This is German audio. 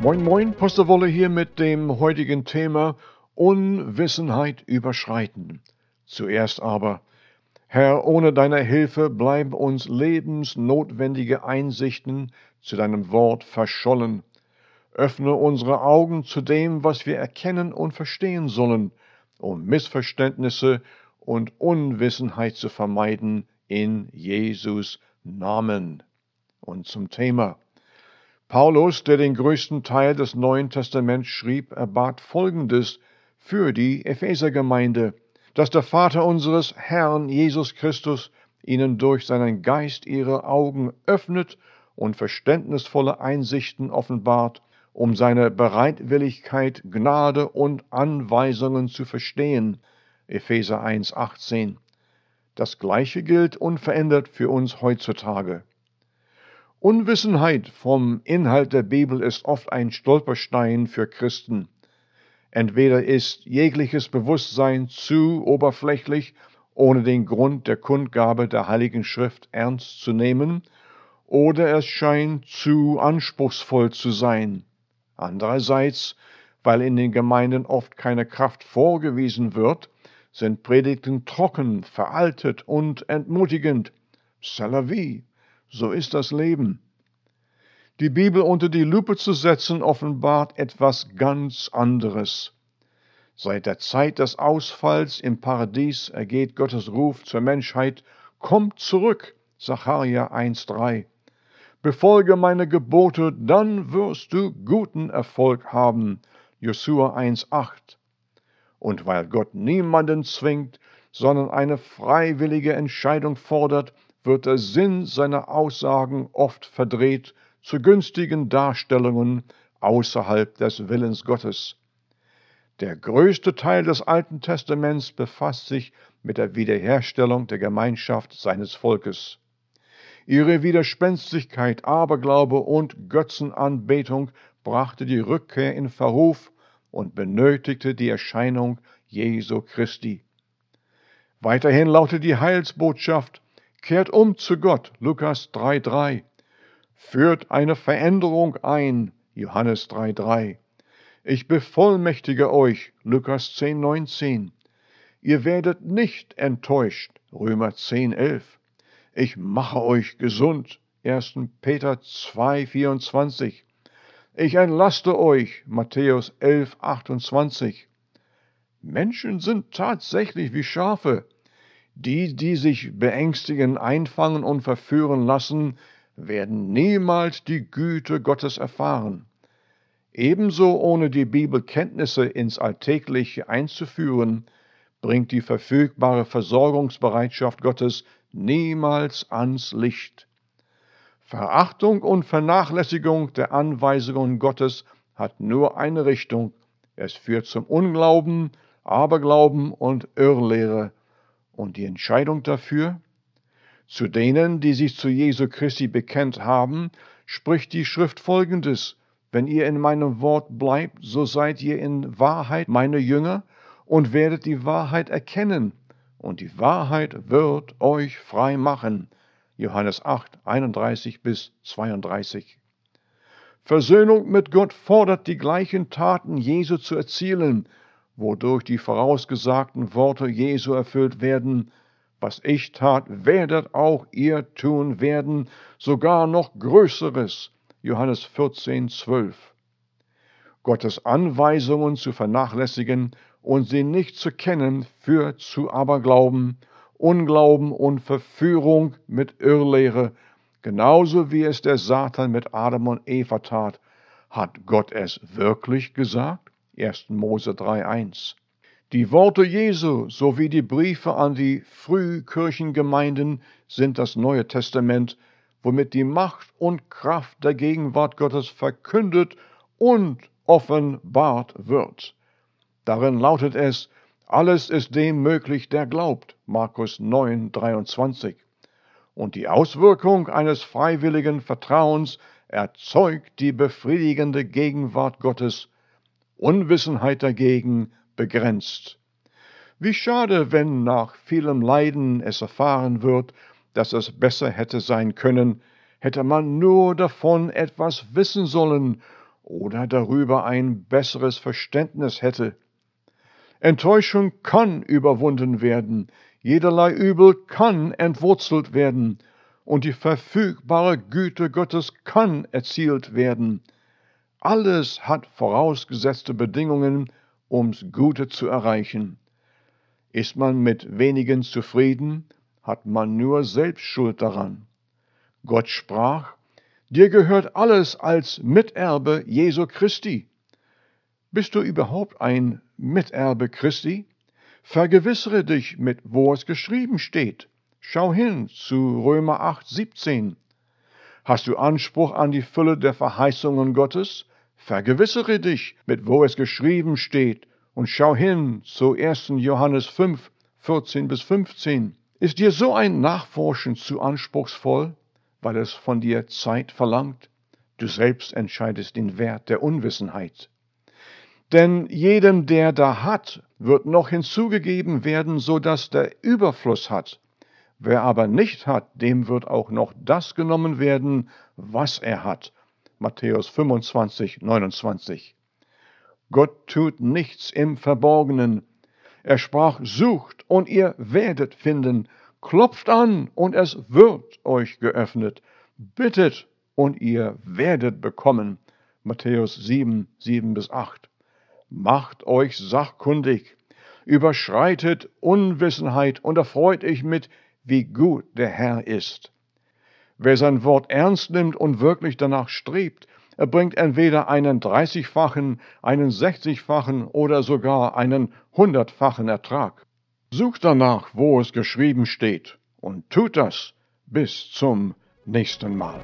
Moin Moin, Posterwolle hier mit dem heutigen Thema Unwissenheit überschreiten. Zuerst aber, Herr, ohne deine Hilfe bleiben uns lebensnotwendige Einsichten zu deinem Wort verschollen. Öffne unsere Augen zu dem, was wir erkennen und verstehen sollen, um Missverständnisse und Unwissenheit zu vermeiden in Jesus Namen. Und zum Thema. Paulus, der den größten Teil des Neuen Testaments schrieb, erbat Folgendes für die Ephesergemeinde, dass der Vater unseres Herrn Jesus Christus ihnen durch seinen Geist ihre Augen öffnet und verständnisvolle Einsichten offenbart, um seine Bereitwilligkeit, Gnade und Anweisungen zu verstehen. Epheser 1,18. Das Gleiche gilt unverändert für uns heutzutage. Unwissenheit vom Inhalt der Bibel ist oft ein Stolperstein für Christen. Entweder ist jegliches Bewusstsein zu oberflächlich, ohne den Grund der Kundgabe der Heiligen Schrift ernst zu nehmen, oder es scheint zu anspruchsvoll zu sein. Andererseits, weil in den Gemeinden oft keine Kraft vorgewiesen wird, sind Predigten trocken, veraltet und entmutigend. C'est la vie. So ist das Leben. Die Bibel unter die Lupe zu setzen, offenbart etwas ganz anderes. Seit der Zeit des Ausfalls im Paradies ergeht Gottes Ruf zur Menschheit, kommt zurück, Sacharja 1,3. Befolge meine Gebote, dann wirst du guten Erfolg haben, Josua 1,8. Und weil Gott niemanden zwingt, sondern eine freiwillige Entscheidung fordert, wird der Sinn seiner Aussagen oft verdreht zu günstigen Darstellungen außerhalb des Willens Gottes. Der größte Teil des Alten Testaments befasst sich mit der Wiederherstellung der Gemeinschaft seines Volkes. Ihre Widerspenstigkeit, Aberglaube und Götzenanbetung brachte die Rückkehr in Verruf und benötigte die Erscheinung Jesu Christi. Weiterhin lautet die Heilsbotschaft, Kehrt um zu Gott, Lukas 3,3. Führt eine Veränderung ein, Johannes 3,3. Ich bevollmächtige euch, Lukas 10,19. Ihr werdet nicht enttäuscht, Römer 10,11. Ich mache euch gesund, 1. Peter 2,24. Ich entlaste euch, Matthäus 11,28. Menschen sind tatsächlich wie Schafe. Die, die sich beängstigen, einfangen und verführen lassen, werden niemals die Güte Gottes erfahren. Ebenso ohne die Bibelkenntnisse ins Alltägliche einzuführen, bringt die verfügbare Versorgungsbereitschaft Gottes niemals ans Licht. Verachtung und Vernachlässigung der Anweisungen Gottes hat nur eine Richtung. Es führt zum Unglauben, Aberglauben und Irrlehre, und die Entscheidung dafür? Zu denen, die sich zu Jesu Christi bekennt haben, spricht die Schrift folgendes, wenn ihr in meinem Wort bleibt, so seid ihr in Wahrheit meine Jünger und werdet die Wahrheit erkennen, und die Wahrheit wird euch frei machen. Johannes 8, 31 bis 32. Versöhnung mit Gott fordert die gleichen Taten Jesu zu erzielen, wodurch die vorausgesagten Worte Jesu erfüllt werden, was ich tat, werdet auch ihr tun werden, sogar noch Größeres. Johannes 14, 12. Gottes Anweisungen zu vernachlässigen und sie nicht zu kennen, führt zu Aberglauben, Unglauben und Verführung mit Irrlehre, genauso wie es der Satan mit Adam und Eva tat. Hat Gott es wirklich gesagt? 1. Mose 3.1. Die Worte Jesu sowie die Briefe an die Frühkirchengemeinden sind das Neue Testament, womit die Macht und Kraft der Gegenwart Gottes verkündet und offenbart wird. Darin lautet es, alles ist dem möglich, der glaubt. Markus 9, 23. Und die Auswirkung eines freiwilligen Vertrauens erzeugt die befriedigende Gegenwart Gottes Unwissenheit dagegen begrenzt. Wie schade, wenn nach vielem Leiden es erfahren wird, dass es besser hätte sein können, hätte man nur davon etwas wissen sollen oder darüber ein besseres Verständnis hätte. Enttäuschung kann überwunden werden, jederlei Übel kann entwurzelt werden, und die verfügbare Güte Gottes kann erzielt werden. Alles hat vorausgesetzte Bedingungen, ums Gute zu erreichen. Ist man mit wenigen zufrieden, hat man nur selbst Schuld daran. Gott sprach, Dir gehört alles als Miterbe Jesu Christi. Bist du überhaupt ein Miterbe Christi? Vergewissere dich mit, wo es geschrieben steht. Schau hin zu Römer 8, 17. Hast du Anspruch an die Fülle der Verheißungen Gottes? Vergewissere dich mit, wo es geschrieben steht, und schau hin zu 1. Johannes 5, 14 bis 15. Ist dir so ein Nachforschen zu anspruchsvoll? weil es von dir Zeit verlangt. Du selbst entscheidest den Wert der Unwissenheit. Denn jedem, der da hat, wird noch hinzugegeben werden, so dass der Überfluss hat. Wer aber nicht hat, dem wird auch noch das genommen werden, was er hat. Matthäus 25, 29. Gott tut nichts im Verborgenen. Er sprach, sucht und ihr werdet finden, Klopft an und es wird euch geöffnet. Bittet und ihr werdet bekommen. Matthäus 7, 7 bis 8. Macht euch sachkundig, überschreitet Unwissenheit und erfreut euch mit, wie gut der Herr ist. Wer sein Wort ernst nimmt und wirklich danach strebt, er bringt entweder einen dreißigfachen, einen sechzigfachen oder sogar einen hundertfachen Ertrag. Sucht danach, wo es geschrieben steht, und tut das bis zum nächsten Mal.